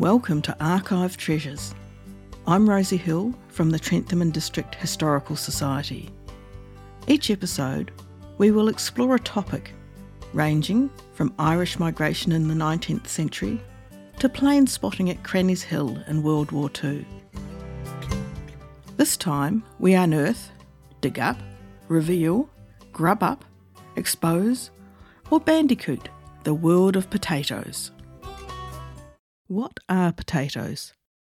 Welcome to Archive Treasures. I'm Rosie Hill from the Trentham and District Historical Society. Each episode, we will explore a topic ranging from Irish migration in the 19th century to plane spotting at Cranny's Hill in World War II. This time, we unearth, dig up, reveal, grub up, expose, or bandicoot the world of potatoes. What are potatoes,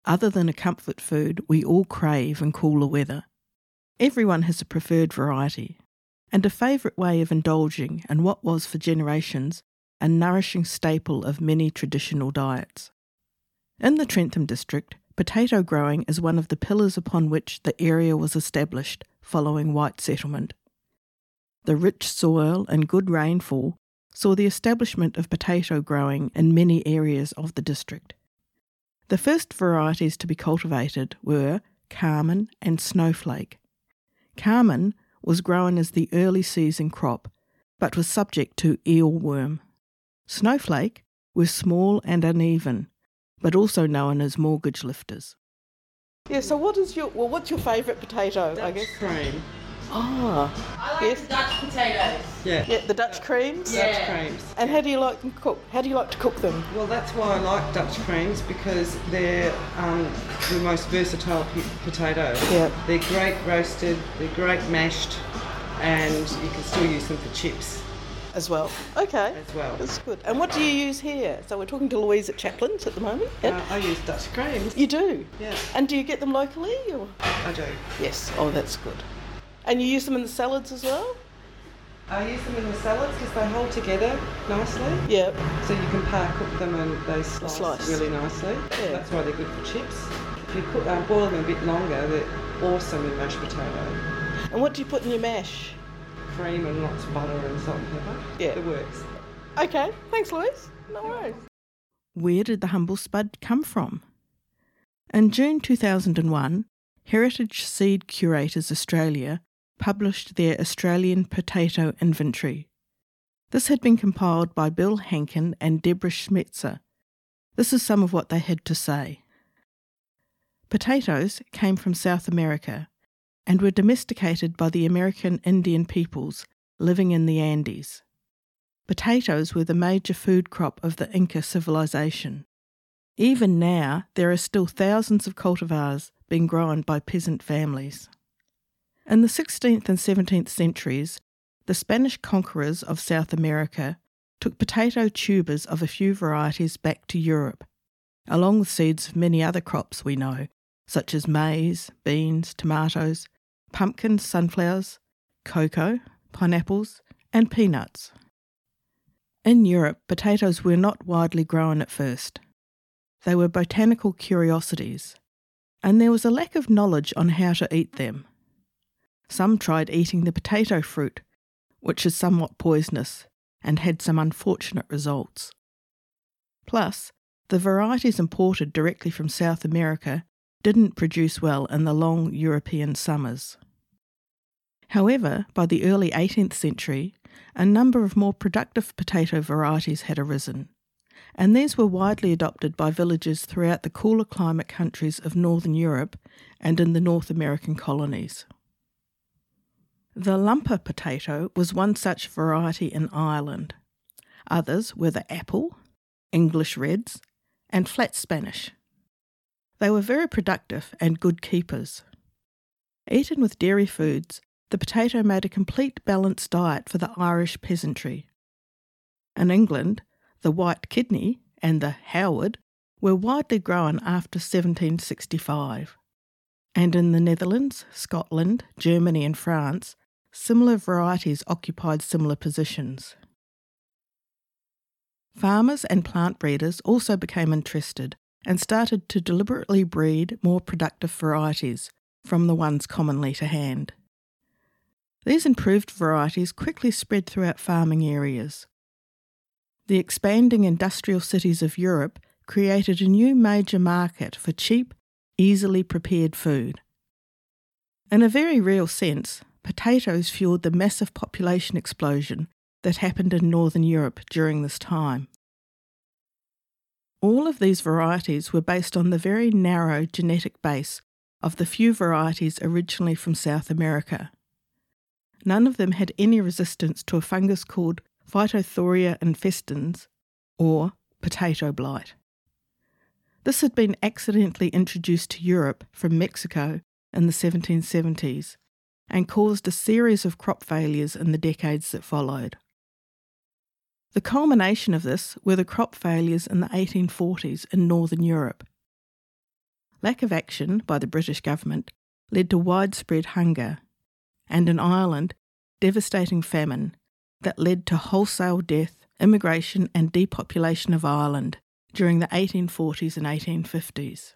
other than a comfort food we all crave in cooler weather? Everyone has a preferred variety, and a favourite way of indulging in what was for generations a nourishing staple of many traditional diets. In the Trentham district, potato growing is one of the pillars upon which the area was established following white settlement. The rich soil and good rainfall saw the establishment of potato growing in many areas of the district. The first varieties to be cultivated were Carman and Snowflake. Carman was grown as the early season crop, but was subject to eelworm. Snowflake were small and uneven, but also known as mortgage lifters. Yeah, so what is your well what's your favourite potato, Dutch I guess? cream. Ah, I like Yes. the Dutch potatoes. Yeah. yeah, the Dutch creams. Yeah. Dutch creams. And how do you like them cooked? How do you like to cook them? Well, that's why I like Dutch creams because they're um, the most versatile p- potato. Yeah. They're great roasted, they're great mashed, and you can still use them for chips As well. Okay. as well. That's good. And what do you use here? So we're talking to Louise at Chaplin's at the moment. Yeah. Uh, I use Dutch creams. you do? Yeah, And do you get them locally? Or? I do. Yes. Oh, that's good. And you use them in the salads as well? I use them in the salads because they hold together nicely. Yeah. So you can par cook them and they slice, Slice. really nicely. Yeah. That's why they're good for chips. If you put, um, boil them a bit longer, they're awesome in mashed potato. And what do you put in your mash? cream and lots of butter and salt and pepper. Yeah. It works. Okay. Thanks, Louise. No worries. Where did the humble spud come from? In June 2001, Heritage Seed Curators Australia published their Australian Potato Inventory. This had been compiled by Bill Hankin and Deborah Schmetzer. This is some of what they had to say. Potatoes came from South America and were domesticated by the American Indian peoples living in the Andes. Potatoes were the major food crop of the Inca civilization. Even now, there are still thousands of cultivars being grown by peasant families. In the 16th and 17th centuries, the Spanish conquerors of South America took potato tubers of a few varieties back to Europe, along with seeds of many other crops we know, such as maize, beans, tomatoes, pumpkins, sunflowers, cocoa, pineapples, and peanuts. In Europe, potatoes were not widely grown at first. They were botanical curiosities, and there was a lack of knowledge on how to eat them. Some tried eating the potato fruit, which is somewhat poisonous, and had some unfortunate results. Plus, the varieties imported directly from South America didn't produce well in the long European summers. However, by the early 18th century, a number of more productive potato varieties had arisen, and these were widely adopted by villagers throughout the cooler climate countries of Northern Europe and in the North American colonies. The lumper potato was one such variety in Ireland. Others were the apple, English reds, and flat Spanish. They were very productive and good keepers. Eaten with dairy foods, the potato made a complete balanced diet for the Irish peasantry. In England, the white kidney and the Howard were widely grown after 1765. And in the Netherlands, Scotland, Germany, and France, similar varieties occupied similar positions. Farmers and plant breeders also became interested and started to deliberately breed more productive varieties from the ones commonly to hand. These improved varieties quickly spread throughout farming areas. The expanding industrial cities of Europe created a new major market for cheap, easily prepared food. In a very real sense, potatoes fueled the massive population explosion that happened in Northern Europe during this time. All of these varieties were based on the very narrow genetic base of the few varieties originally from South America. None of them had any resistance to a fungus called Phytophthora infestans, or potato blight. This had been accidentally introduced to Europe from Mexico in the 1770s and caused a series of crop failures in the decades that followed. The culmination of this were the crop failures in the 1840s in Northern Europe. Lack of action by the British government led to widespread hunger, and in Ireland, devastating famine that led to wholesale death, immigration, and depopulation of Ireland during the 1840s and 1850s.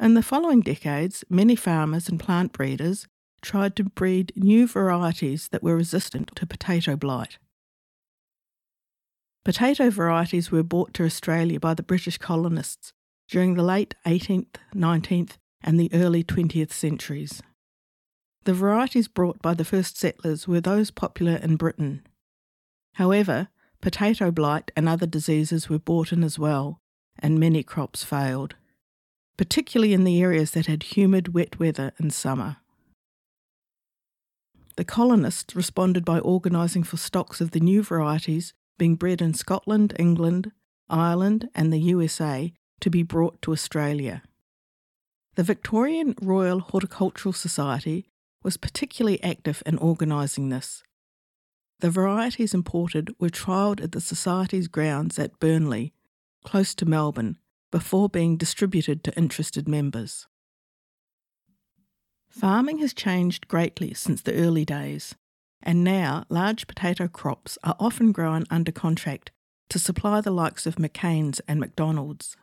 In the following decades, many farmers and plant breeders tried to breed new varieties that were resistant to potato blight. Potato varieties were brought to Australia by the British colonists during the late 18th, 19th, and the early 20th centuries. The varieties brought by the first settlers were those popular in Britain. However, potato blight and other diseases were brought in as well, and many crops failed, particularly in the areas that had humid, wet weather in summer. The colonists responded by organising for stocks of the new varieties being bred in Scotland, England, Ireland, and the USA to be brought to Australia. The Victorian Royal Horticultural Society was particularly active in organising this. The varieties imported were trialled at the Society's grounds at Burnley, close to Melbourne, before being distributed to interested members. Farming has changed greatly since the early days and now large potato crops are often grown under contract to supply the likes of McCain's and McDonald's.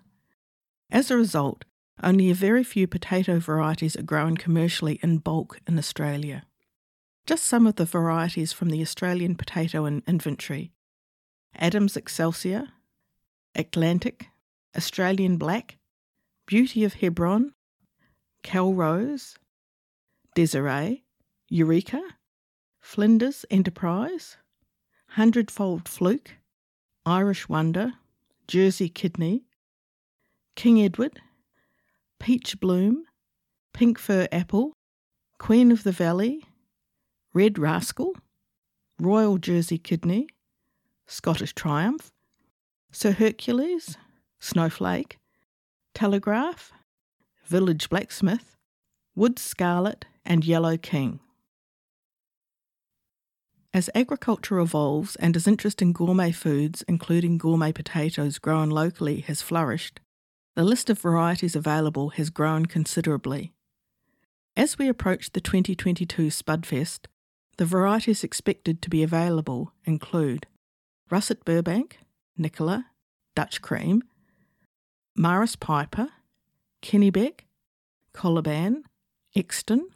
As a result, only a very few potato varieties are grown commercially in bulk in Australia. Just some of the varieties from the Australian potato inventory Adams Excelsior, Atlantic, Australian Black, Beauty of Hebron, Cal Rose, Desiree, Eureka, Flinders Enterprise, Hundredfold Fluke, Irish Wonder, Jersey Kidney, King Edward, Peach Bloom, Pink Fir Apple, Queen of the Valley, Red Rascal, Royal Jersey Kidney, Scottish Triumph, Sir Hercules, Snowflake, Telegraph, Village Blacksmith, Wood Scarlet, and Yellow King. As agriculture evolves and as interest in gourmet foods, including gourmet potatoes grown locally, has flourished, the list of varieties available has grown considerably. As we approach the 2022 Spudfest, the varieties expected to be available include Russet Burbank, Nicola, Dutch Cream, Maris Piper, Kennebec, Coliban, Exton,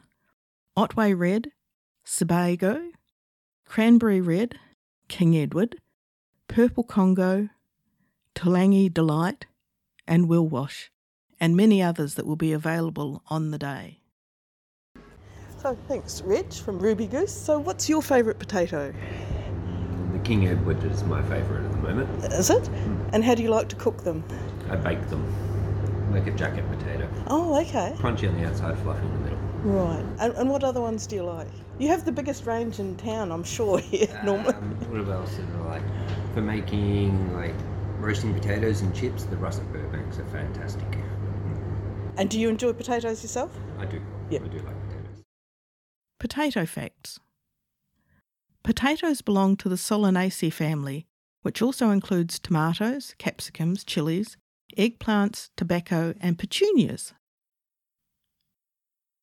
Otway Red, Sebago, Cranberry Red, King Edward, Purple Congo, Toolangi Delight, and Willwash, and many others that will be available on the day. So thanks, Reg from Ruby Goose. So what's your favourite potato? The King Edward is my favourite at the moment. Is it? Mm. And how do you like to cook them? I bake them like a jacket potato. Oh, okay. Crunchy on the outside, fluffy in the middle. Right. And, and what other ones do you like? You have the biggest range in town, I'm sure, here, normally. Um, what else is there like? For making like roasting potatoes and chips, the russet Burbanks are fantastic. And do you enjoy potatoes yourself? I do. Yep. I do like potatoes. Potato facts. Potatoes belong to the Solanaceae family, which also includes tomatoes, capsicums, chilies, eggplants, tobacco, and petunias.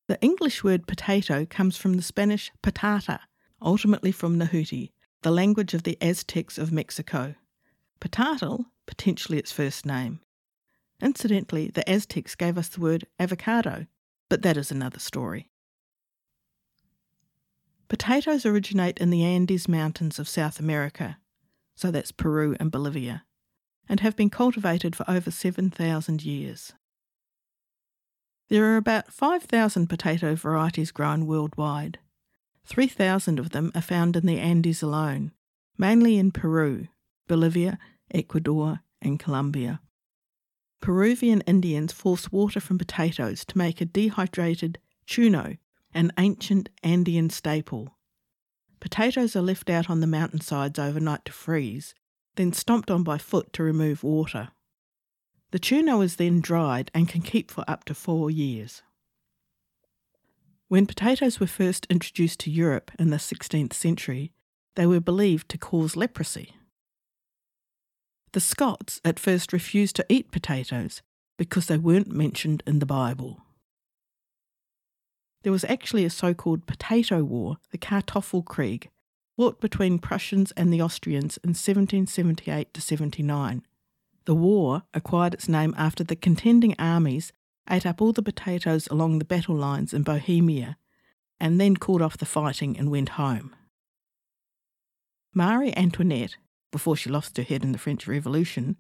The English word potato comes from the Spanish patata, ultimately from Nahuatl, the language of the Aztecs of Mexico. Potatl, potentially its first name. Incidentally, the Aztecs gave us the word avocado, but that is another story. Potatoes originate in the Andes Mountains of South America, so that's Peru and Bolivia, and have been cultivated for over 7,000 years. There are about 5,000 potato varieties grown worldwide. 3,000 of them are found in the Andes alone, mainly in Peru, Bolivia, Ecuador, and Colombia. Peruvian Indians force water from potatoes to make a dehydrated chuno, an ancient Andean staple. Potatoes are left out on the mountainsides overnight to freeze, then stomped on by foot to remove water. The chuno is then dried and can keep for up to four years. When potatoes were first introduced to Europe in the 16th century, they were believed to cause leprosy. The Scots at first refused to eat potatoes because they weren't mentioned in the Bible. There was actually a so called potato war, the Kartoffelkrieg, fought between Prussians and the Austrians in 1778 to 79. The war acquired its name after the contending armies ate up all the potatoes along the battle lines in Bohemia and then called off the fighting and went home. Marie Antoinette, before she lost her head in the French Revolution,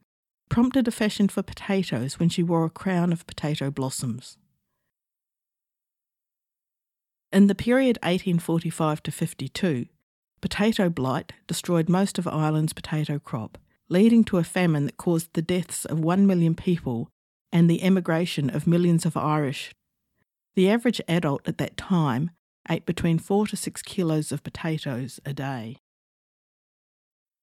prompted a fashion for potatoes when she wore a crown of potato blossoms. In the period 1845 to 52, potato blight destroyed most of Ireland's potato crop, leading to a famine that caused the deaths of one million people and the emigration of millions of Irish. The average adult at that time ate between four to six kilos of potatoes a day.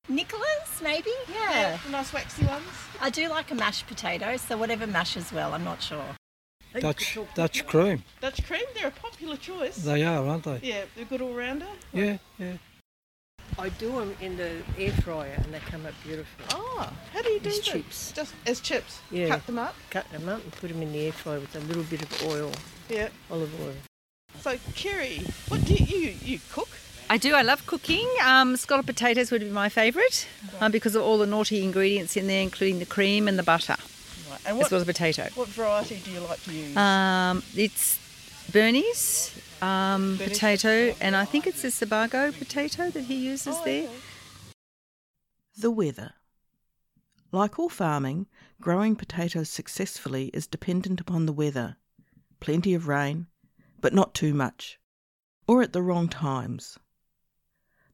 Nicholas, maybe? Yeah, the nice waxy ones. I do like a mashed potato, so whatever mashes well, I'm not sure. Dutch Dutch cream. Dutch cream, they're a popular choice. They are, aren't they? yeah, they're good all rounder. Yeah, yeah. I do them in the air fryer and they come up beautiful. Oh, how do you do As that? chips. Just as chips. Yeah. Cut them up. Cut them up and put them in the air fryer with a little bit of oil, Yeah. olive oil. So, Kerry, what do you you, you cook? I do. I love cooking. Um, scallop potatoes would be my favourite um, because of all the naughty ingredients in there, including the cream and the butter, Right. And as what well as potato. what variety do you like to use? Um, it's Bernie's um, potato, and I think it's the Sebago potato that he uses Oh, there. The weather. Like all farming, growing potatoes successfully is dependent upon the weather. Plenty of rain, but not too much, or at the wrong times.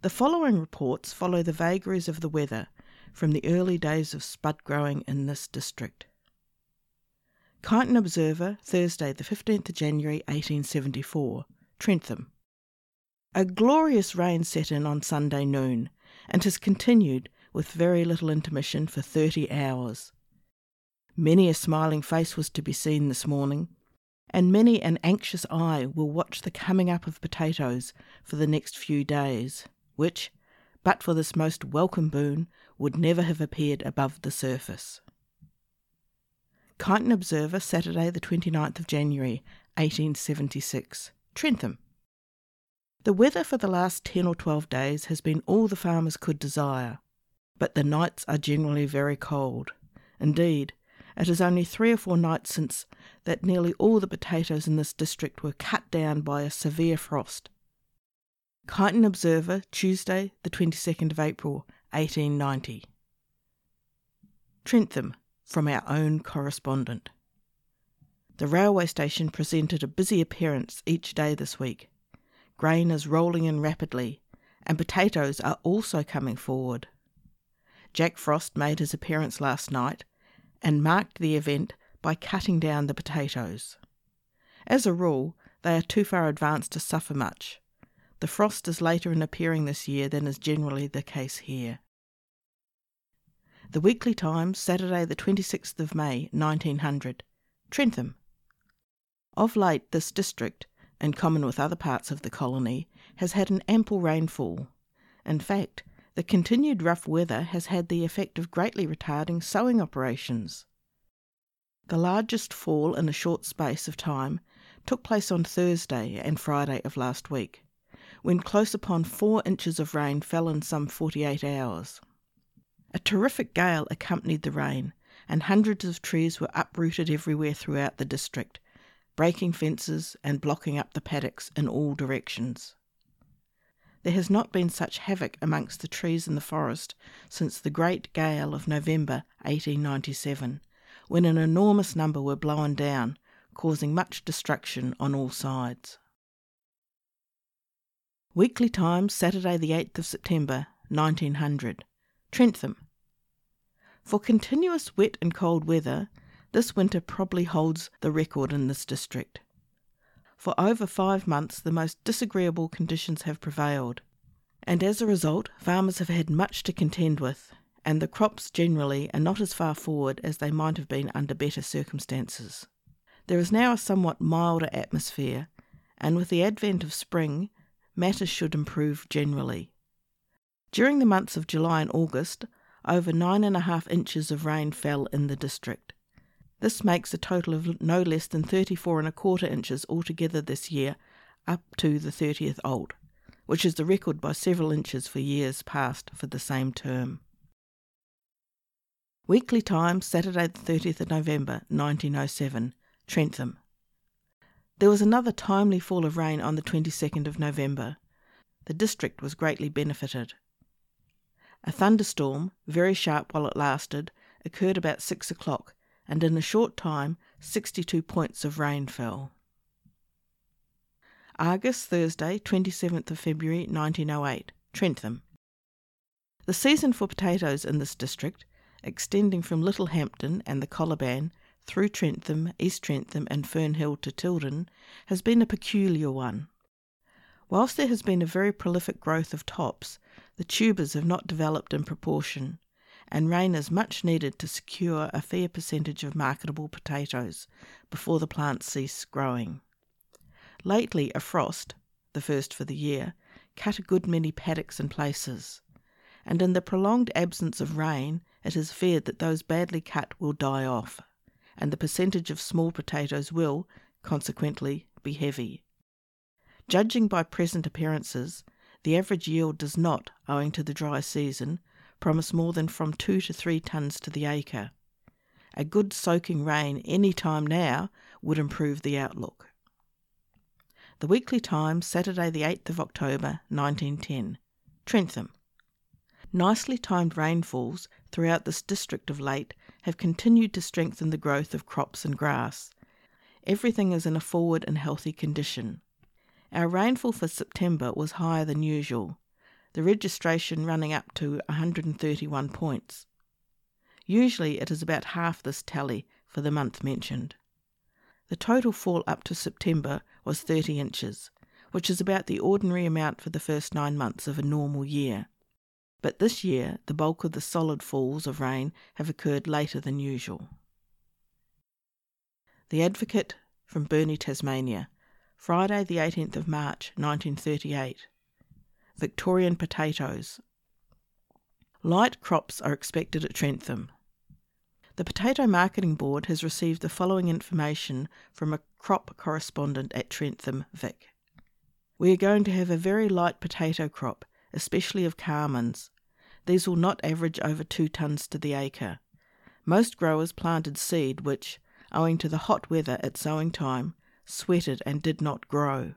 The following reports follow the vagaries of the weather from the early days of spud growing in this district. Kyneton Observer, Thursday, the 15th of January 1874, Trentham. A glorious rain set in on Sunday noon and has continued with very little intermission for 30 hours. Many a smiling face was to be seen this morning, and many an anxious eye will watch the coming up of potatoes for the next few days, which, but for this most welcome boon, would never have appeared above the surface. Kyneton Observer, Saturday, the 29th of January, 1876, Trentham. The weather for the last 10 or 12 days has been all the farmers could desire, but the nights are generally very cold. Indeed, it is only three or four nights since that nearly all the potatoes in this district were cut down by a severe frost. Kyneton Observer, Tuesday, the 22nd of April, 1890. Trentham, from our own correspondent. The railway station presented a busy appearance each day this week. Grain is rolling in rapidly, and potatoes are also coming forward. Jack Frost made his appearance last night and marked the event by cutting down the potatoes. As a rule, they are too far advanced to suffer much. The frost is later in appearing this year than is generally the case here. The Weekly Times, Saturday, the 26th of May, 1900. Trentham. Of late, this district, in common with other parts of the colony, has had an ample rainfall. In fact, the continued rough weather has had the effect of greatly retarding sowing operations. The largest fall in a short space of time took place on Thursday and Friday of last week, when close upon four inches of rain fell in some 48 hours. A terrific gale accompanied the rain, and hundreds of trees were uprooted everywhere throughout the district, breaking fences and blocking up the paddocks in all directions. There has not been such havoc amongst the trees in the forest since the great gale of November 1897, when an enormous number were blown down, causing much destruction on all sides. Weekly Times, Saturday, the 8th of September, 1900. Trentham. For continuous wet and cold weather, this winter probably holds the record in this district. For over five months, the most disagreeable conditions have prevailed, and as a result, farmers have had much to contend with, and the crops generally are not as far forward as they might have been under better circumstances. There is now a somewhat milder atmosphere, and with the advent of spring, matters should improve generally. During the months of July and August, over nine and a half inches of rain fell in the district. This makes a total of no less than 34 and a quarter inches altogether this year up to the 30th old, which is the record by several inches for years past for the same term. Weekly Times, Saturday the 30th of November 1907, Trentham. There was another timely fall of rain on the 22nd of November. The district was greatly benefited. A thunderstorm, very sharp while it lasted, occurred about six o'clock, and in a short time 62 points of rain fell. Argus, Thursday, 27th of February 1908, Trentham. The season for potatoes in this district, extending from Littlehampton and the Coliban through Trentham, East Trentham, and Fernhill to Tylden, has been a peculiar one. Whilst there has been a very prolific growth of tops, the tubers have not developed in proportion, and rain is much needed to secure a fair percentage of marketable potatoes before the plants cease growing. Lately, a frost, the first for the year, cut a good many paddocks in places, and in the prolonged absence of rain, it is feared that those badly cut will die off, and the percentage of small potatoes will, consequently, be heavy. Judging by present appearances, the average yield does not, owing to the dry season, promise more than from two to three tons to the acre. A good soaking rain any time now would improve the outlook. The Weekly Times, Saturday, the 8th of October, 1910. Trentham. Nicely timed rainfalls throughout this district of late have continued to strengthen the growth of crops and grass. Everything is in a forward and healthy condition. Our rainfall for September was higher than usual, the registration running up to 131 points. Usually it is about half this tally for the month mentioned. The total fall up to September was 30 inches, which is about the ordinary amount for the first nine months of a normal year. But this year, the bulk of the solid falls of rain have occurred later than usual. The Advocate from Burnie, Tasmania, Friday, the 18th of March, 1938. Victorian potatoes. Light crops are expected at Trentham. The Potato Marketing Board has received the following information from a crop correspondent at Trentham, Vic. We are going to have a very light potato crop, especially of Carmans. These will not average over two tons to the acre. Most growers planted seed which, owing to the hot weather at sowing time, sweated and did not grow.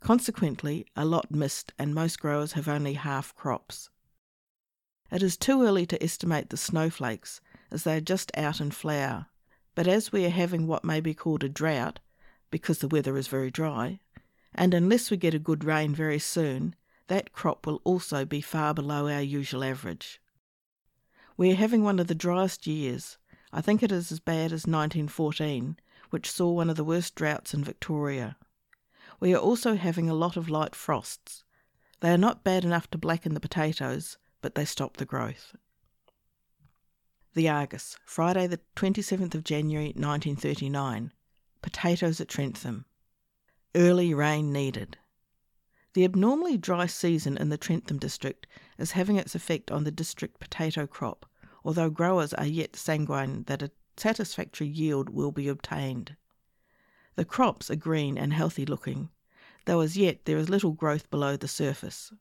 Consequently, a lot missed, and most growers have only half crops. It is too early to estimate the snowflakes, as they are just out in flower, but as we are having what may be called a drought, because the weather is very dry, and unless we get a good rain very soon, that crop will also be far below our usual average. We are having one of the driest years. I think it is as bad as 1914, which saw one of the worst droughts in Victoria. We are also having a lot of light frosts. They are not bad enough to blacken the potatoes, but they stop the growth. The Argus, Friday, the 27th of January 1939. Potatoes at Trentham. Early rain needed. The abnormally dry season in the Trentham district is having its effect on the district potato crop, although growers are yet sanguine that a satisfactory yield will be obtained. The crops are green and healthy looking, though as yet there is little growth below the surface.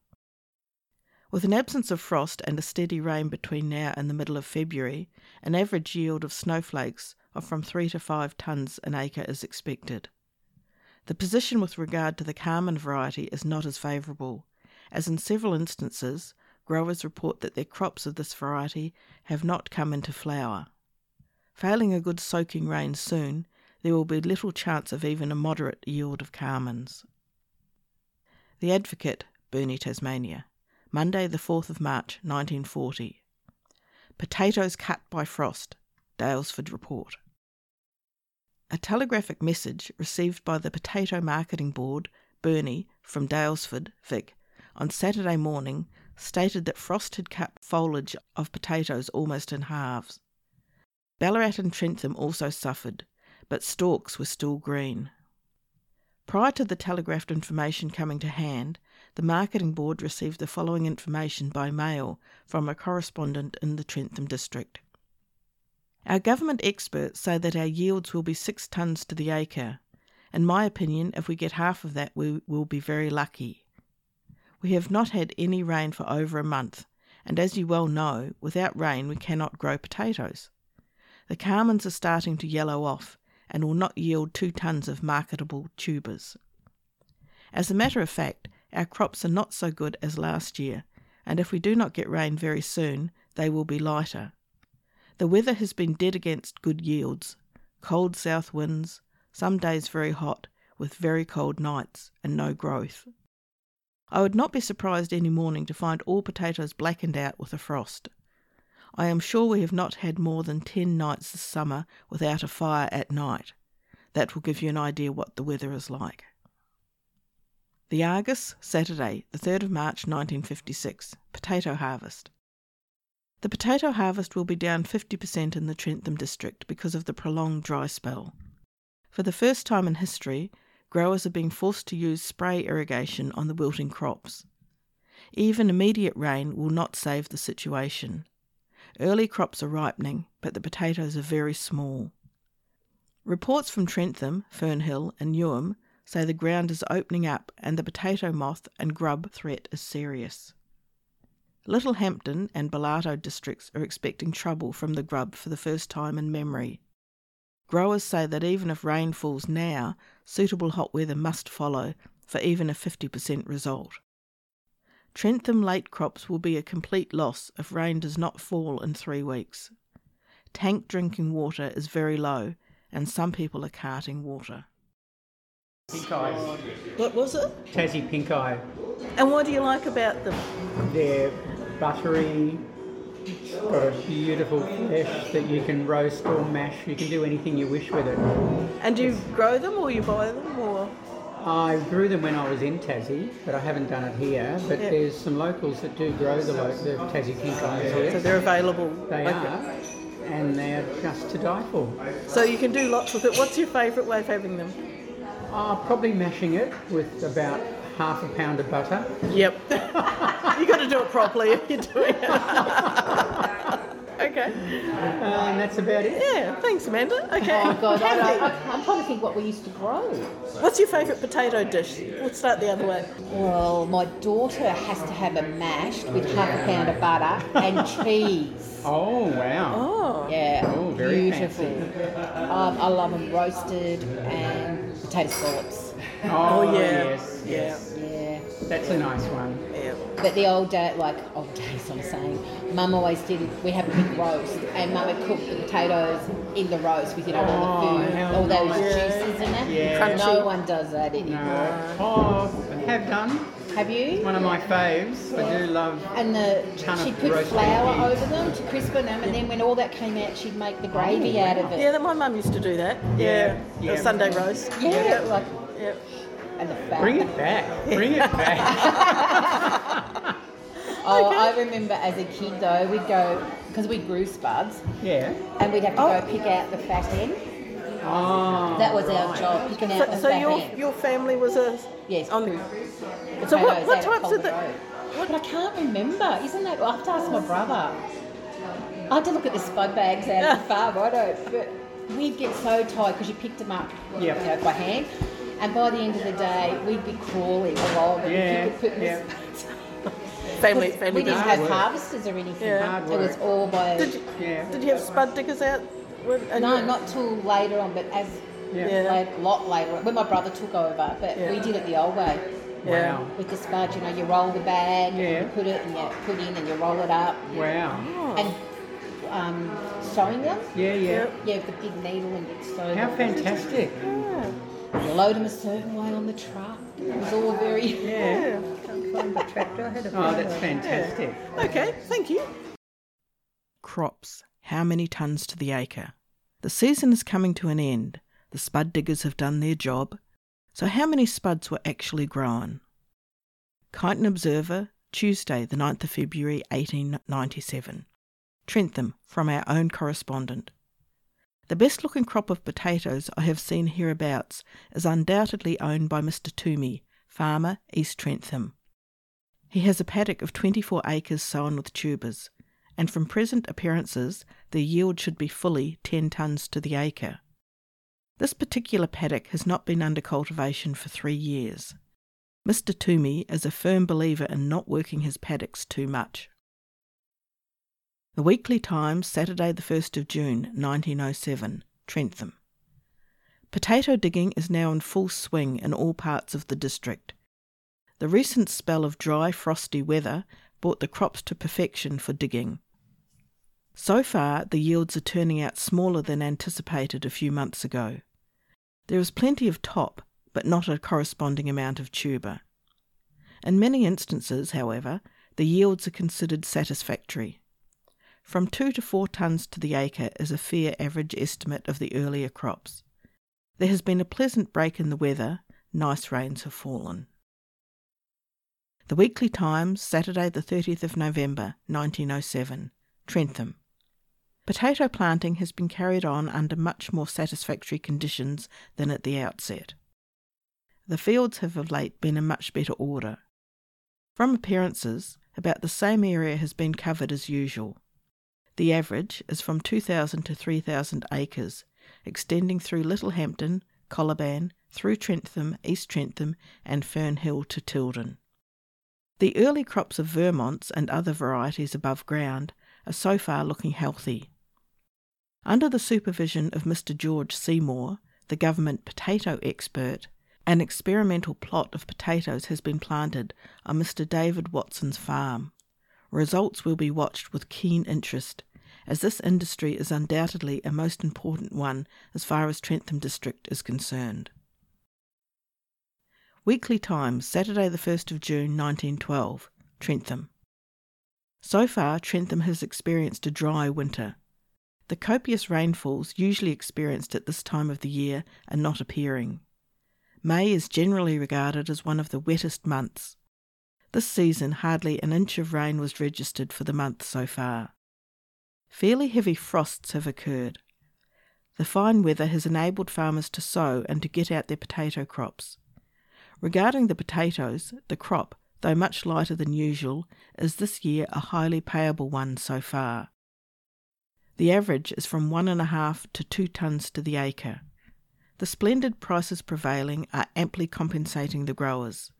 With an absence of frost and a steady rain between now and the middle of February, an average yield of snowflakes of from 3 to 5 tons an acre is expected. The position with regard to the Carman variety is not as favourable, as in several instances growers report that their crops of this variety have not come into flower. Failing a good soaking rain soon, there will be little chance of even a moderate yield of Carmans. The Advocate, Burnie, Tasmania, Monday, the 4th of March, 1940. Potatoes cut by frost, Daylesford report. A telegraphic message received by the Potato Marketing Board, Burnie, from Daylesford, Vic, on Saturday morning stated that frost had cut foliage of potatoes almost in halves. Ballarat and Trentham also suffered, but stalks were still green. Prior to the telegraphed information coming to hand, the Marketing Board received the following information by mail from a correspondent in the Trentham district. Our government experts say that our yields will be six tonnes to the acre. In my opinion, if we get half of that, we will be very lucky. We have not had any rain for over a month, and as you well know, without rain we cannot grow potatoes. The carmines are starting to yellow off and will not yield two tonnes of marketable tubers. As a matter of fact, our crops are not so good as last year, and if we do not get rain very soon, they will be lighter. The weather has been dead against good yields cold south winds, some days very hot, with very cold nights, and no growth. I would not be surprised any morning to find all potatoes blackened out with a frost. I am sure we have not had more than 10 nights this summer without a fire at night. That will give you an idea what the weather is like. The Argus, Saturday, the 3rd of March 1956, potato harvest. The potato harvest will be down 50% in the Trentham district because of the prolonged dry spell. For the first time in history, growers are being forced to use spray irrigation on the wilting crops. Even immediate rain will not save the situation. Early crops are ripening, but the potatoes are very small. Reports from Trentham, Fernhill, and Newham say the ground is opening up and the potato moth and grub threat is serious. Littlehampton and Bullarto districts are expecting trouble from the grub for the first time in memory. Growers say that even if rain falls now, suitable hot weather must follow for even a 50% result. Trentham late crops will be a complete loss if rain does not fall in three weeks. Tank drinking water is very low, and some people are carting water. Pink eye. What was it? Tassie pink eye. And what do you like about them? They're buttery, got a beautiful flesh that you can roast or mash. You can do anything you wish with it. And do you grow them or you buy them or? I grew them when I was in Tassie, but I haven't done it here. But Yeah. there's some locals that do grow the, lo- the Tassie pink eyes So here. they're available. They are, and they're just to die for. So you can do lots with it. What's your favourite way of having them? Uh, probably mashing it with about half a pound of butter. Yep. you got to do it properly if you're doing it. okay. Uh, and that's about it. Yeah. Thanks, Amanda. Okay. Oh God, I don't, I, I'm trying to think what we used to grow. What's your favourite potato dish? We'll start the other way. Well, my daughter has to have a mashed with half a pound of butter and cheese. Oh, wow. Oh. Yeah, Oh, very beautiful. Um, I love them roasted and potato scallops. Oh, yeah. yes, Yeah. yes. Yeah, That's a nice one. Yeah. but the old day, like old days, I'm saying, Mum always did. We have a big roast, and Mum would cook the potatoes in the roast with you know all Oh, the food, how all those nice. juices in it. Yeah. No one does that anymore. No. Oh, I have done. Have you? One of my faves. I do love. And the Ton she'd put flour beef. over them to crispen them, and then when all that came out, she'd make the gravy oh, out of it. Yeah, that my mum used to do that. Yeah, Yeah. yeah. A Sunday roast. Yeah, like Yeah. and the fat. Bring it back. Bring it back. Oh, I remember as a kid though, we'd go because we grew spuds, yeah. and we'd have to Oh. go pick out the fat end. Oh. That was our job, picking out So, the so fat your end. your family was a Yes. on the. So what, what types of the? Road. But I can't remember. Isn't that? I have to ask my brother. I had to look at the spud bags out of the farm. I don't. But we'd get so tired because you picked them up, Yep. you know, by hand. And by the end of the day, we'd be crawling along and Yeah, you could put yeah. this Family, We didn't have work. harvesters or anything. Yeah. Hard It was all by. Did you, Yeah. did you have spud diggers out? When, no, you- not till later on, but as Yeah. Yeah. like, a lot later on, when my brother took over. But Yeah. we did it the old way Yeah. Wow. with the spud. You know, you roll the bag, Yeah. and you put it, and you put in, and you roll it up, Wow. and um, sewing them. Yeah, yeah. Yeah, with the big needle and you'd sew How them. fantastic. You load them a certain way on the truck. It was all very. Yeah. Can't find the tractor. I had a Oh, that's like- fantastic. Okay, thank you. crops, how many tonnes to the acre? The season is coming to an end. The spud diggers have done their job. So, how many spuds were actually grown? Kyneton Observer, Tuesday, the 9th of February 1897. Trentham, from our own correspondent. The best looking crop of potatoes I have seen hereabouts is undoubtedly owned by Mr. Toomey, farmer, East Trentham. He has a paddock of 24 acres sown with tubers, and from present appearances, the yield should be fully 10 tonnes to the acre. This particular paddock has not been under cultivation for three years. Mr. Toomey is a firm believer in not working his paddocks too much. The Weekly Times, Saturday, the 1st of June, 1907, Trentham. Potato digging is now in full swing in all parts of the district. The recent spell of dry, frosty weather brought the crops to perfection for digging. So far, the yields are turning out smaller than anticipated a few months ago. There is plenty of top, but not a corresponding amount of tuber. In many instances, however, the yields are considered satisfactory. From 2 to 4 tonnes to the acre is a fair average estimate of the earlier crops. There has been a pleasant break in the weather, nice rains have fallen. The Weekly Times, Saturday, the 30th of November, 1907, Trentham. Potato planting has been carried on under much more satisfactory conditions than at the outset. The fields have of late been in much better order. From appearances, about the same area has been covered as usual. The average is from 2,000 to 3,000 acres, extending through Littlehampton, Coliban, through Trentham, East Trentham, and Fernhill to Tylden. The early crops of Vermonts and other varieties above ground are so far looking healthy. Under the supervision of Mr. George Seymour, the government potato expert, an experimental plot of potatoes has been planted on Mr. David Watson's farm. Results will be watched with keen interest, as this industry is undoubtedly a most important one as far as Trentham District is concerned. Weekly Times, Saturday, the 1st of June 1912, Trentham. So far, Trentham has experienced a dry winter. The copious rainfalls usually experienced at this time of the year are not appearing. May is generally regarded as one of the wettest months. This season, hardly an inch of rain was registered for the month so far. Fairly heavy frosts have occurred. The fine weather has enabled farmers to sow and to get out their potato crops. Regarding the potatoes, the crop, though much lighter than usual, is this year a highly payable one so far. The average is from one and a half to two tonnes to the acre. The splendid prices prevailing are amply compensating the growers.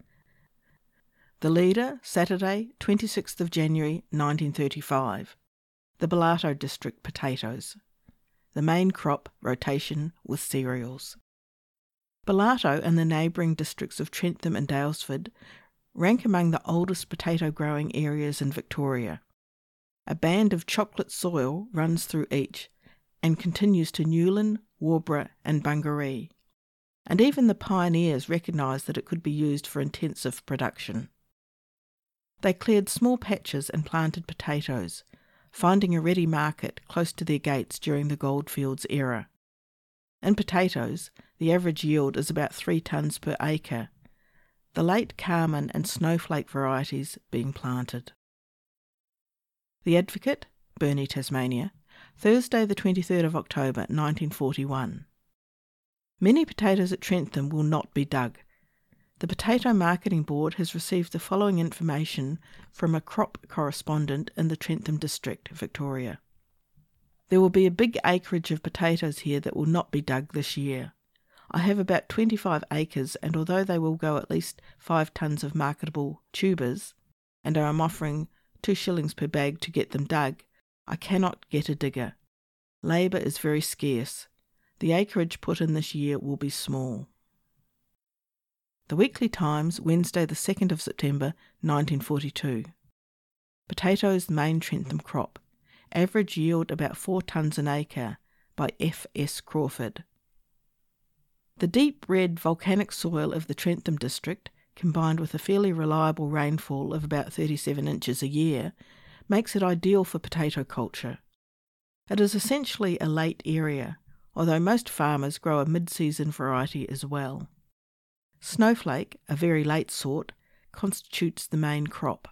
The leader, Saturday, 26th of January 1935. The Bullarto District potatoes. The main crop rotation with cereals. Bullarto and the neighbouring districts of Trentham and Daylesford rank among the oldest potato growing areas in Victoria. A band of chocolate soil runs through each and continues to Newlyn, Warborough, and Bungaree. And even the pioneers recognised that it could be used for intensive production. They cleared small patches and planted potatoes, finding a ready market close to their gates during the goldfields era. In potatoes, the average yield is about 3 tonnes per acre, the late Carman and Snowflake varieties being planted. The Advocate, Burnie, Tasmania, Thursday, the 23rd of October, 1941. Many potatoes at Trentham will not be dug. The Potato Marketing Board has received the following information from a crop correspondent in the Trentham district, Victoria. There will be a big acreage of potatoes here that will not be dug this year. I have about 25 acres, and although they will go at least 5 tons of marketable tubers, and I am offering 2 shillings per bag to get them dug, I cannot get a digger. Labour is very scarce. The acreage put in this year will be small. The Weekly Times, Wednesday, the 2nd of September, 1942. Potatoes main Trentham crop. Average yield about 4 tonnes an acre by F. S. Crawford. The deep red volcanic soil of the Trentham district, combined with a fairly reliable rainfall of about 37 inches a year, makes it ideal for potato culture. It is essentially a late area, although most farmers grow a mid season variety as well. Snowflake, a very late sort, constitutes the main crop.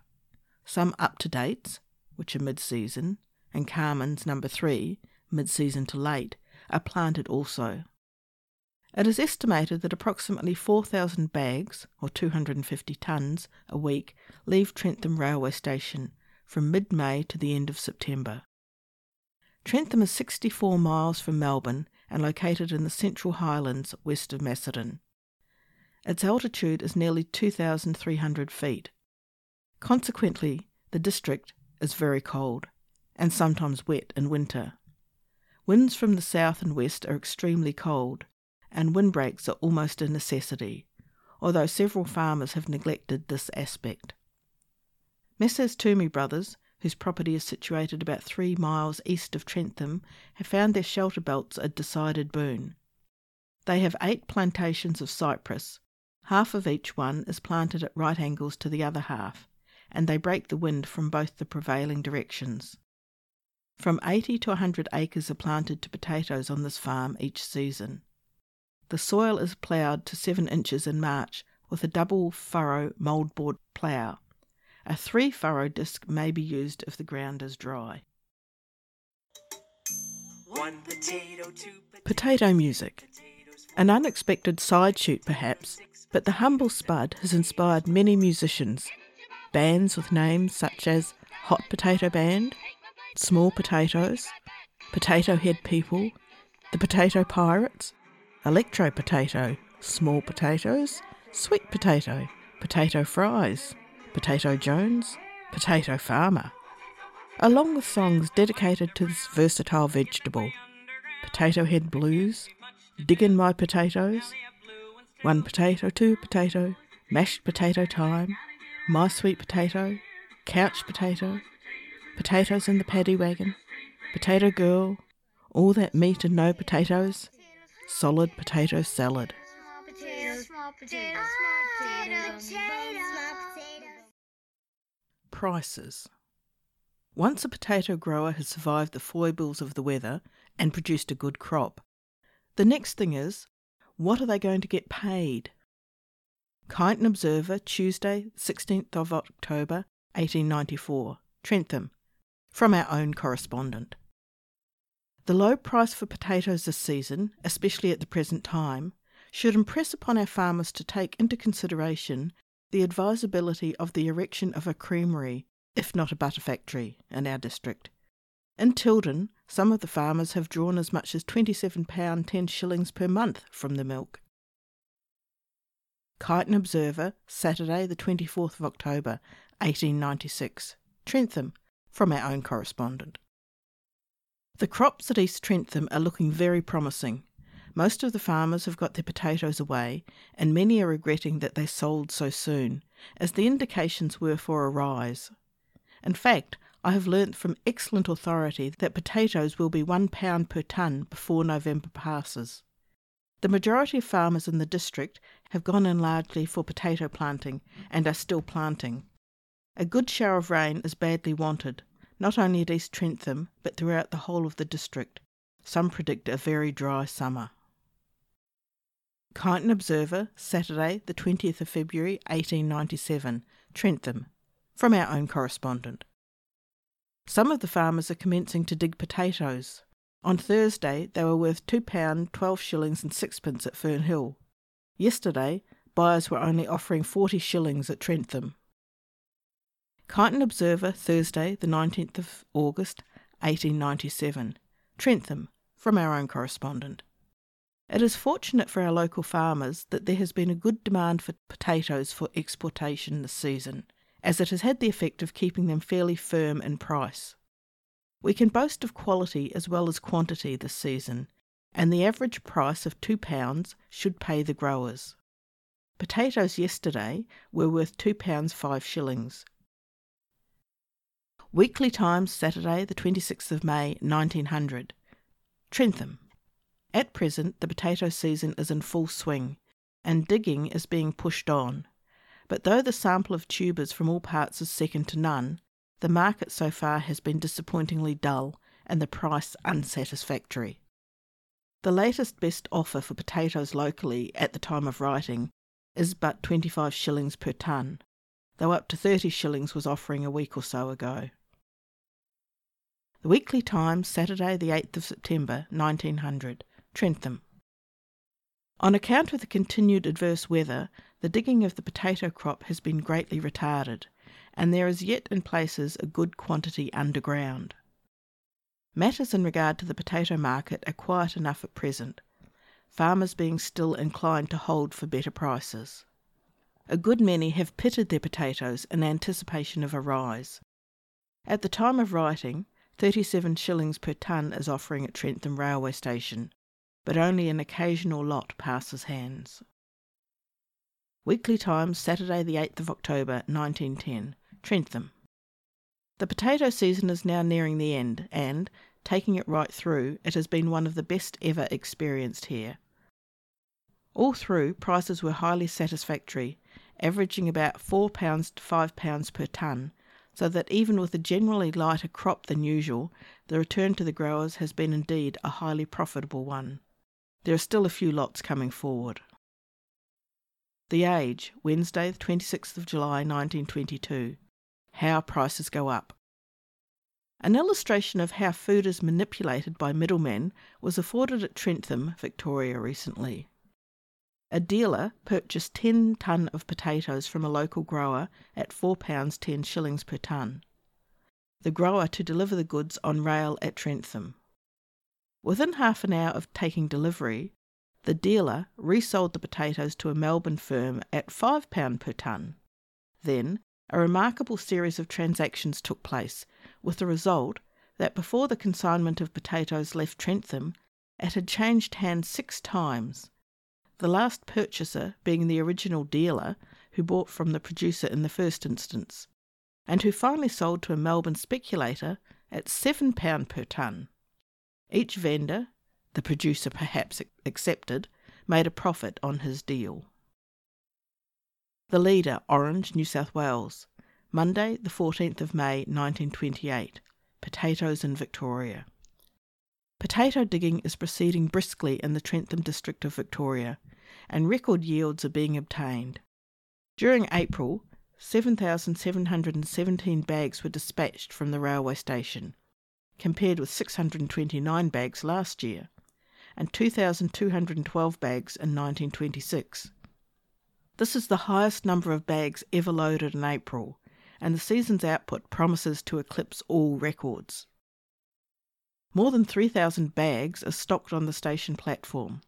Some up to dates, which are mid season, and Carman's number three, mid season to late, are planted also. It is estimated that approximately 4,000 bags, or 250 tonnes, a week leave Trentham Railway Station from mid May to the end of September. Trentham is 64 miles from Melbourne and located in the Central Highlands west of Macedon. Its altitude is nearly 2,300 feet. Consequently, the district is very cold and sometimes wet in winter. Winds from the south and west are extremely cold, and windbreaks are almost a necessity, although several farmers have neglected this aspect. Messrs. Toomey Brothers, whose property is situated about three miles east of Trentham, have found their shelter belts a decided boon. They have eight plantations of cypress, half of each one is planted at right angles to the other half, and they break the wind from both the prevailing directions. From 80 to 100 acres are planted to potatoes on this farm each season. The soil is ploughed to 7 inches in March with a double furrow mouldboard plough. A three furrow disc may be used if the ground is dry. Potato, potato music. An unexpected side shoot, perhaps, but the humble spud has inspired many musicians. Bands with names such as Hot Potato Band, Small Potatoes, Potato Head People, The Potato Pirates, Electro Potato, Small Potatoes, Sweet Potato, Potato Fries, Potato Jones, Potato Farmer, along with songs dedicated to this versatile vegetable. Potato Head Blues, Diggin' My Potatoes, One Potato, Two Potato, Mashed Potato Time, My Sweet Potato, Couch Potato, Potatoes in the Paddy Wagon, Potato Girl, All That Meat and No Potatoes, Solid Potato Salad. Prices. Once a potato grower has survived the foibles of the weather and produced a good crop, the next thing is what are they going to get paid? Kyneton Observer, Tuesday, 16th of October, 1894, Trentham, from our own correspondent. The low price for potatoes this season, especially at the present time, should impress upon our farmers to take into consideration the advisability of the erection of a creamery, if not a butter factory, in our district. In Tylden, some of the farmers have drawn as much as £27 10 shillings per month from the milk. Kyneton Observer, Saturday, the 24th of October, 1896. Trentham, from our own correspondent. The crops at East Trentham are looking very promising. Most of the farmers have got their potatoes away, and many are regretting that they sold so soon, as the indications were for a rise. In fact, I have learnt from excellent authority that potatoes will be one pound per tonne before November passes. The majority of farmers in the district have gone in largely for potato planting and are still planting. A good shower of rain is badly wanted, not only at East Trentham but throughout the whole of the district. Some predict a very dry summer. Kyneton Observer, Saturday, the 20th of February, 1897, Trentham, from our own correspondent. Some of the farmers are commencing to dig potatoes. On Thursday, they were worth £2, 12 shillings and sixpence at Fernhill. Yesterday, buyers were only offering 40 shillings at Trentham. Kyneton Observer, Thursday, the 19th of August, 1897. Trentham, from our own correspondent. It is fortunate for our local farmers that there has been a good demand for potatoes for exportation this season, as it has had the effect of keeping them fairly firm in price. We can boast of quality as well as quantity this season, and the average price of £2 should pay the growers. Potatoes yesterday were worth £2 5 shillings. Weekly Times, Saturday, the 26th of May, 1900. Trentham. At present, the potato season is in full swing, and digging is being pushed on. But though the sample of tubers from all parts is second to none, the market so far has been disappointingly dull, and the price unsatisfactory. The latest best offer for potatoes locally at the time of writing is but 25 shillings per tonne, though up to 30 shillings was offering a week or so ago. The Weekly Times, Saturday, the 8th of September 1900, Trentham. On account of the continued adverse weather, the digging of the potato crop has been greatly retarded, and there is yet in places a good quantity underground. Matters in regard to the potato market are quiet enough at present, farmers being still inclined to hold for better prices. A good many have pitted their potatoes in anticipation of a rise. At the time of writing, 37 shillings per tonne is offering at Trentham railway station, but only an occasional lot passes hands. Weekly Times, Saturday, the 8th of October, 1910, Trentham. The potato season is now nearing the end, and, taking it right through, it has been one of the best ever experienced here. All through, prices were highly satisfactory, averaging about £4 to £5 per tonne, so that even with a generally lighter crop than usual, the return to the growers has been indeed a highly profitable one. There are still a few lots coming forward. The Age, Wednesday, the 26th of July 1922. How prices go up. An illustration of how food is manipulated by middlemen was afforded at Trentham, Victoria, recently. A dealer purchased 10 tonne of potatoes from a local grower at £4 10 shillings per tonne. The grower to deliver the goods on rail at Trentham. Within half an hour of taking delivery, the dealer resold the potatoes to a Melbourne firm at £5 per tonne. Then, a remarkable series of transactions took place, with the result that before the consignment of potatoes left Trentham, it had changed hands six times the last purchaser being the original dealer who bought from the producer in the first instance, and who finally sold to a Melbourne speculator at £7 per tonne. Each vendor, the producer perhaps accepted, made a profit on his deal. The Leader, Orange, New South Wales, Monday, the 14th of May 1928. Potatoes in Victoria. Potato digging is proceeding briskly in the Trentham district of Victoria, and record yields are being obtained. During April, 7,717 bags were dispatched from the railway station, compared with 629 bags last year, and 2,212 bags in 1926. This is the highest number of bags ever loaded in April, and the season's output promises to eclipse all records. More than 3,000 bags are stocked on the station platform.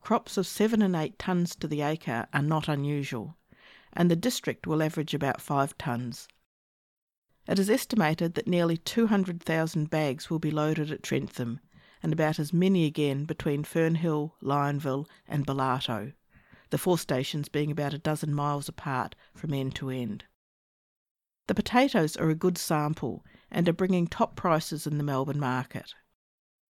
Crops of 7 and 8 tonnes to the acre are not unusual, and the district will average about 5 tonnes. It is estimated that nearly 200,000 bags will be loaded at Trentham, and about as many again between Fernhill, Lyonville, and Bullarto, the four stations being about a dozen miles apart from end to end. The potatoes are a good sample and are bringing top prices in the Melbourne market.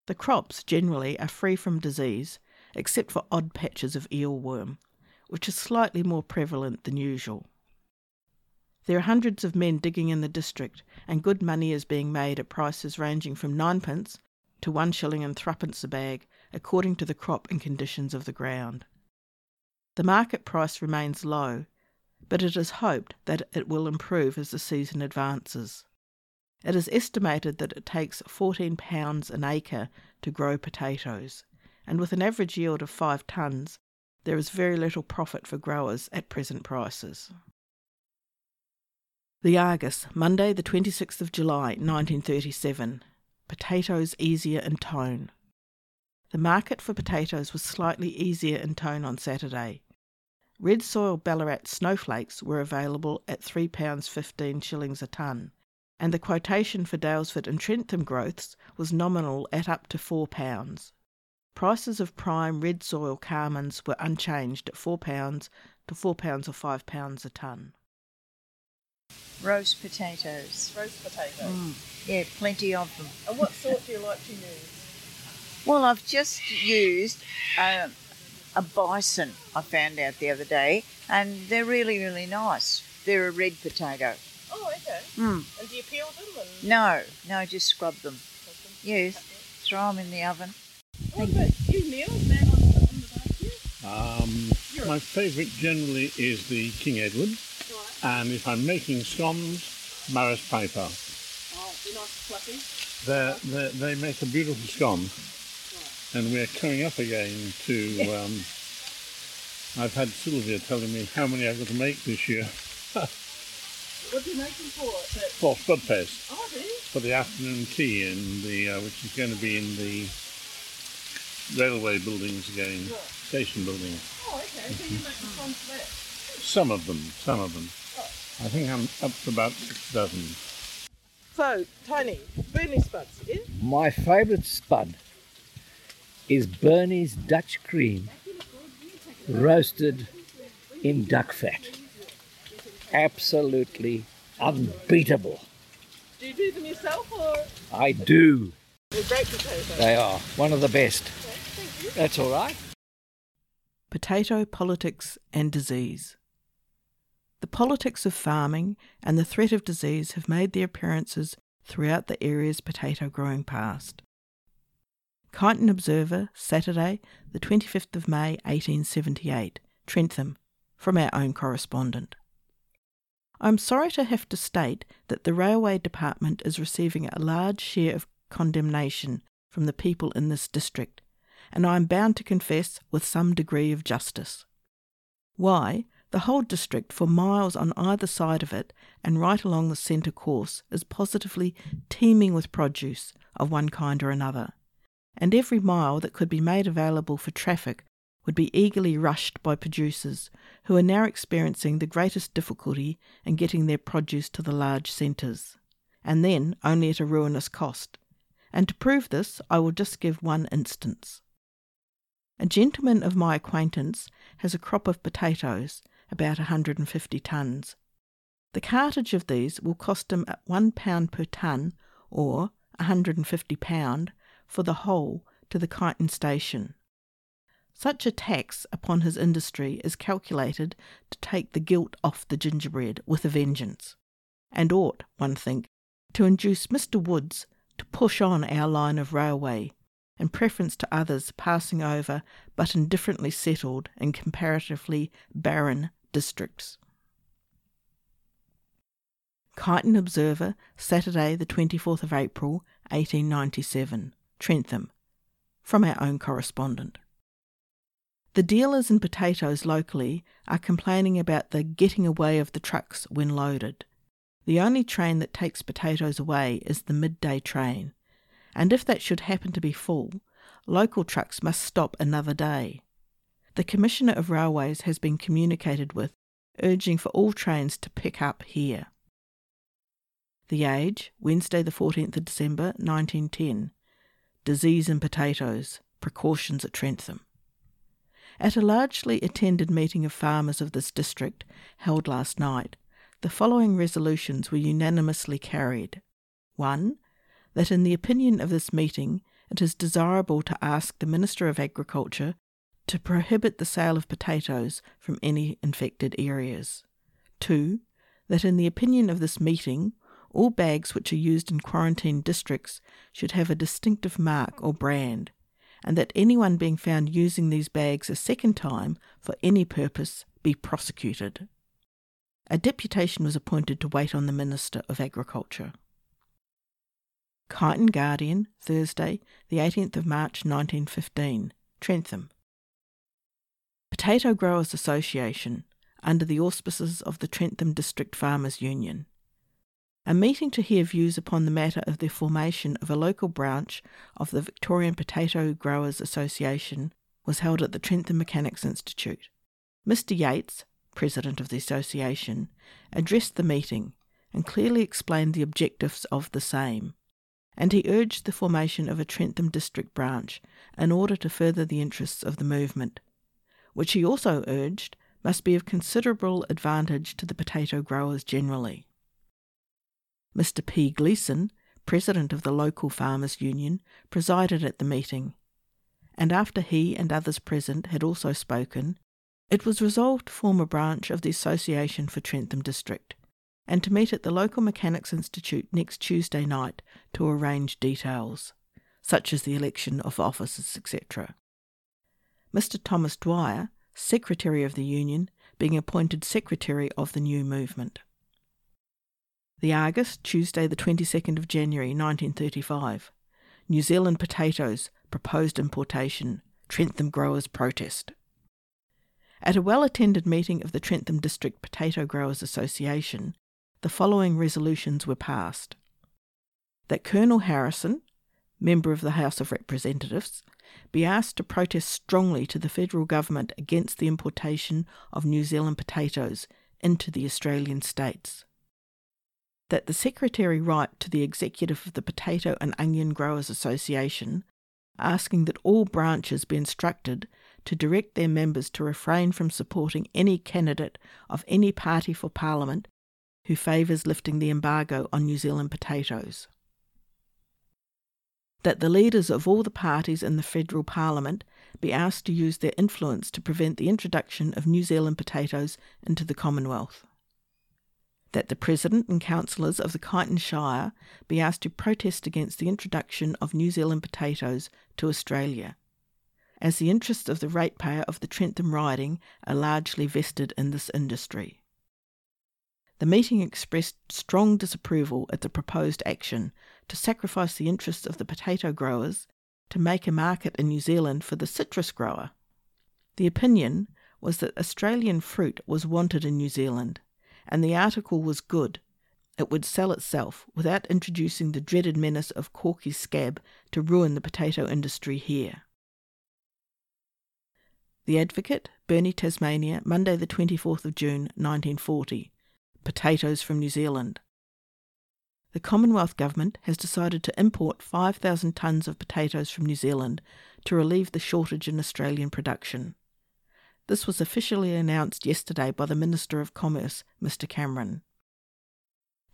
The crops generally are free from disease, except for odd patches of eelworm, which is slightly more prevalent than usual. There are hundreds of men digging in the district, and good money is being made at prices ranging from ninepence to one shilling and threepence a bag, according to the crop and conditions of the ground. The market price remains low, but it is hoped that it will improve as the season advances. It is estimated that it takes £14 an acre to grow potatoes, and with an average yield of 5 tonnes, there is very little profit for growers at present prices. The Argus, Monday, the 26th of July, 1937. Potatoes easier in tone. The market for potatoes was slightly easier in tone on Saturday. Red soil Ballarat snowflakes were available at £3.15 shillings a tonne, and the quotation for Daylesford and Trentham growths was nominal at up to £4. Prices of prime red soil Carmans were unchanged at £4 to £4 or £5 a tonne. Roast potatoes. Roast potatoes. Mm. Yeah, plenty of them. And what sort do you like to use? Well, I've just used uh, a bison I found out the other day, and they're really, really nice. They're a red potato. Oh, okay. Mm. And do you peel them? And... No, no, just scrub them. Yes, throw them in the oven. What about you, Neil? Is that on, on the barbecue? Um, my favourite generally is the King Edward, and if I'm making scones, Maris Piper. Oh, they're nice fluffy. They're, they're, they make a beautiful scone, and we're coming up again to. Um, I've had Sylvia telling me how many I've got to make this year What do you make them for? That, for Spudfest oh, do for the afternoon tea in the uh, which is going to be in the railway buildings again, station building. Oh, okay. So you make the fun for that. Some of them, some of them. I think I'm up to about six dozen. So, Tony, Bernie Spuds, yeah? My favourite spud is Bernie's Dutch cream roasted in duck fat. Absolutely unbeatable. Do you do them yourself or? I do. They're great potatoes. They are one of the best. That's all right. Potato Politics and Disease. The politics of farming and the threat of disease have made their appearances throughout the area's potato growing past. Kyneton Observer, Saturday, the 25th of May 1878, Trentham, from our own correspondent. I'm sorry to have to state that the Railway Department is receiving a large share of condemnation from the people in this district, and I am bound to confess with some degree of justice. Why, the whole district for miles on either side of it and right along the centre course is positively teeming with produce of one kind or another, and every mile that could be made available for traffic would be eagerly rushed by producers who are now experiencing the greatest difficulty in getting their produce to the large centres, and then only at a ruinous cost. And to prove this, I will just give one instance. A gentleman of my acquaintance has a crop of potatoes, about 150 tons. The cartage of these will cost him at one pound per ton, or 150 pound, for the whole to the Kyneton station. Such a tax upon his industry is calculated to take the gilt off the gingerbread with a vengeance, and ought, one think, to induce Mr. Woods to push on our line of railway, in preference to others passing over but indifferently settled in comparatively barren districts. Kyneton Observer, Saturday, the 24th of April, 1897, Trentham, from our own correspondent. The dealers in potatoes locally are complaining about the getting away of the trucks when loaded. The only train that takes potatoes away is the midday train, and if that should happen to be full, local trucks must stop another day. The Commissioner of Railways has been communicated with, urging for all trains to pick up here. The Age, Wednesday, the 14th of December, 1910. Disease in potatoes, precautions at Trentham. At a largely attended meeting of farmers of this district, held last night, the following resolutions were unanimously carried. 1. That in the opinion of this meeting, it is desirable to ask the Minister of Agriculture to prohibit the sale of potatoes from any infected areas. 2. That in the opinion of this meeting, all bags which are used in quarantine districts should have a distinctive mark or brand, and that anyone being found using these bags a second time for any purpose be prosecuted. A deputation was appointed to wait on the Minister of Agriculture. Kyneton Guardian, Thursday, the 18th of March 1915, Trentham. Potato Growers Association, under the auspices of the Trentham District Farmers Union. A meeting to hear views upon the matter of the formation of a local branch of the Victorian Potato Growers Association was held at the Trentham Mechanics Institute. Mr. Yates, president of the association, addressed the meeting and clearly explained the objectives of the same, and he urged the formation of a Trentham district branch in order to further the interests of the movement which he also urged must be of considerable advantage to the potato growers generally. Mr. P. Gleason, president of the local farmers' union, presided at the meeting, and after he and others present had also spoken, it was resolved to form a branch of the Association for Trentham District, and to meet at the local Mechanics Institute next Tuesday night to arrange details. such as the election of officers, etc. Mr. Thomas Dwyer, Secretary of the Union, being appointed Secretary of the new movement. The Argus, Tuesday, the 22nd of January 1935. New Zealand potatoes, proposed importation, Trentham growers protest. At a well attended meeting of the Trentham District Potato Growers Association, the following resolutions were passed that Colonel Harrison, member of the House of Representatives, be asked to protest strongly to the federal government against the importation of New Zealand potatoes into the Australian states that the Secretary write to the executive of the Potato and Onion Growers Association asking that all branches be instructed to direct their members to refrain from supporting any candidate of any party for Parliament who favours lifting the embargo on New Zealand potatoes. That the leaders of all the parties in the federal parliament be asked to use their influence to prevent the introduction of New Zealand potatoes into the Commonwealth that the President and councillors of the Kyneton Shire be asked to protest against the introduction of New Zealand potatoes to Australia, as the interests of the ratepayer of the Trentham riding are largely vested in this industry. The meeting expressed strong disapproval at the proposed action to sacrifice the interests of the potato growers to make a market in New Zealand for the citrus grower. The opinion was that Australian fruit was wanted in New Zealand and the article was good, it would sell itself without introducing the dreaded menace of corky scab to ruin the potato industry here. The Advocate, Burnie, Tasmania, Monday, the 24th of June, 1940. Potatoes from New Zealand. The Commonwealth Government has decided to import 5,000 tonnes of potatoes from New Zealand to relieve the shortage in Australian production. This was officially announced yesterday by the Minister of Commerce, Mr Cameron.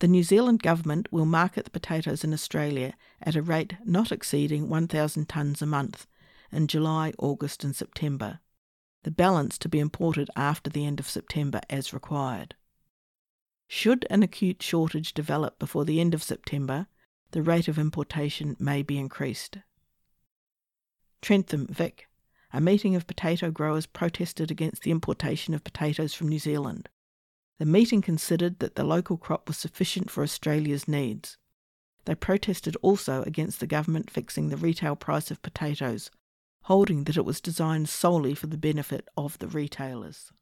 The New Zealand government will market the potatoes in Australia at a rate not exceeding 1,000 tonnes a month in July, August, and September, the balance to be imported after the end of September as required. Should an acute shortage develop before the end of September, the rate of importation may be increased. Trentham, Vic, a meeting of potato growers protested against the importation of potatoes from New Zealand. The meeting considered that the local crop was sufficient for Australia's needs. They protested also against the government fixing the retail price of potatoes, holding that it was designed solely for the benefit of the retailers.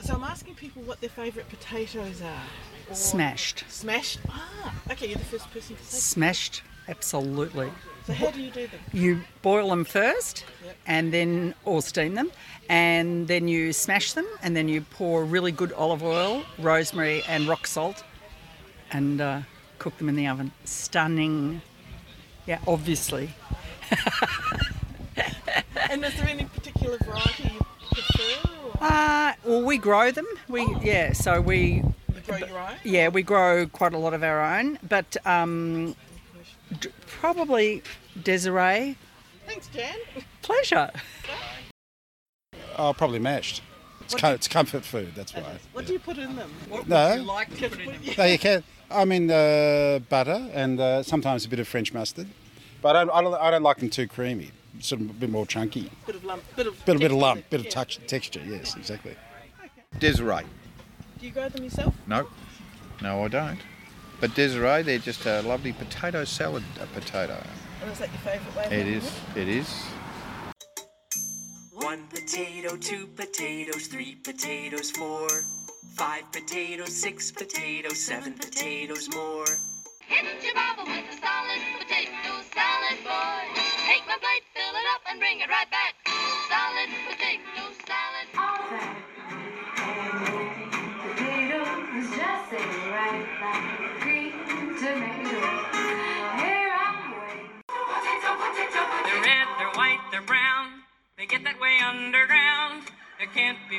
So I'm asking people what their favourite potatoes are. Or Smashed. Smashed? Ah, okay, you're the first person to say. Smashed, absolutely. So how do you do them? You boil them first, Yep. and then or steam them, and then you smash them, and then you pour really good olive oil, rosemary, and rock salt, and uh, cook them in the oven. Stunning. Yeah, obviously. And is there any particular variety you prefer? Or Uh, well, we grow them. We yeah, so we you grow your own? yeah we grow quite a lot of our own, but um, d- probably Desiree. Thanks, Jan. Pleasure. Oh, probably mashed. It's, com- it's comfort food, that's why. What do you put in them? No. like to put in them? No, you can. I mean, uh, butter and uh, sometimes a bit of French mustard. But I don't, I, don't, I don't like them too creamy. Sort of a bit more chunky. Bit of lump, bit of Bit, a bit of texture, lump, bit of yeah. touch, texture, yes, exactly. Desiree. Do you grow them yourself? No, no, I don't. But Desiree, they're just a lovely potato salad potato. And is that your favourite way of It making is, it is. One potato, two potatoes, three potatoes, four. Five potatoes, six potatoes, seven potatoes more. Hit your baba with a solid potato salad, boy. Take my plate, fill it up, and bring it right back. Solid potato salad.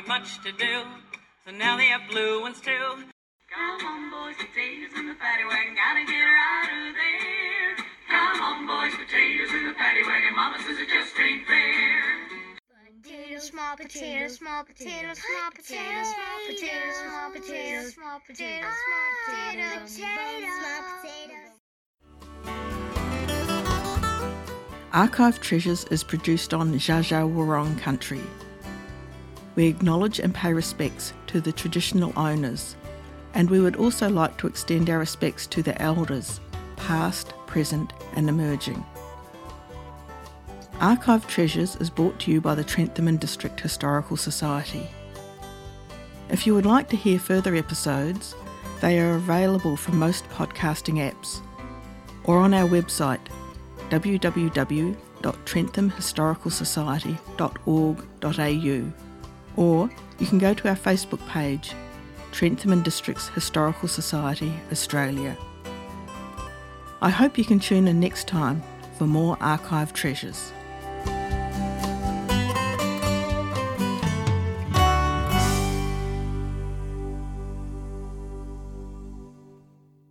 Be much to do. So now they have blue ones too. Come on, boys, potatoes in the paddy wagon. Gotta get her out of there. Come on, boys, potatoes in the paddy wagon. Mama says it just ain't fair. Potato, small potato, small potato, small potato, small potato, small potato, small potato, small potato, small potato. Archive Treasures is produced on Dja Dja Wurrung country. We acknowledge and pay respects to the traditional owners, and we would also like to extend our respects to the elders, past, present, and emerging. Archive Treasures is brought to you by the Trentham and District Historical Society. If you would like to hear further episodes, they are available from most podcasting apps or on our website www.trenthamhistoricalsociety.org.au or you can go to our Facebook page, Trentham and Districts Historical Society Australia. I hope you can tune in next time for more archive treasures.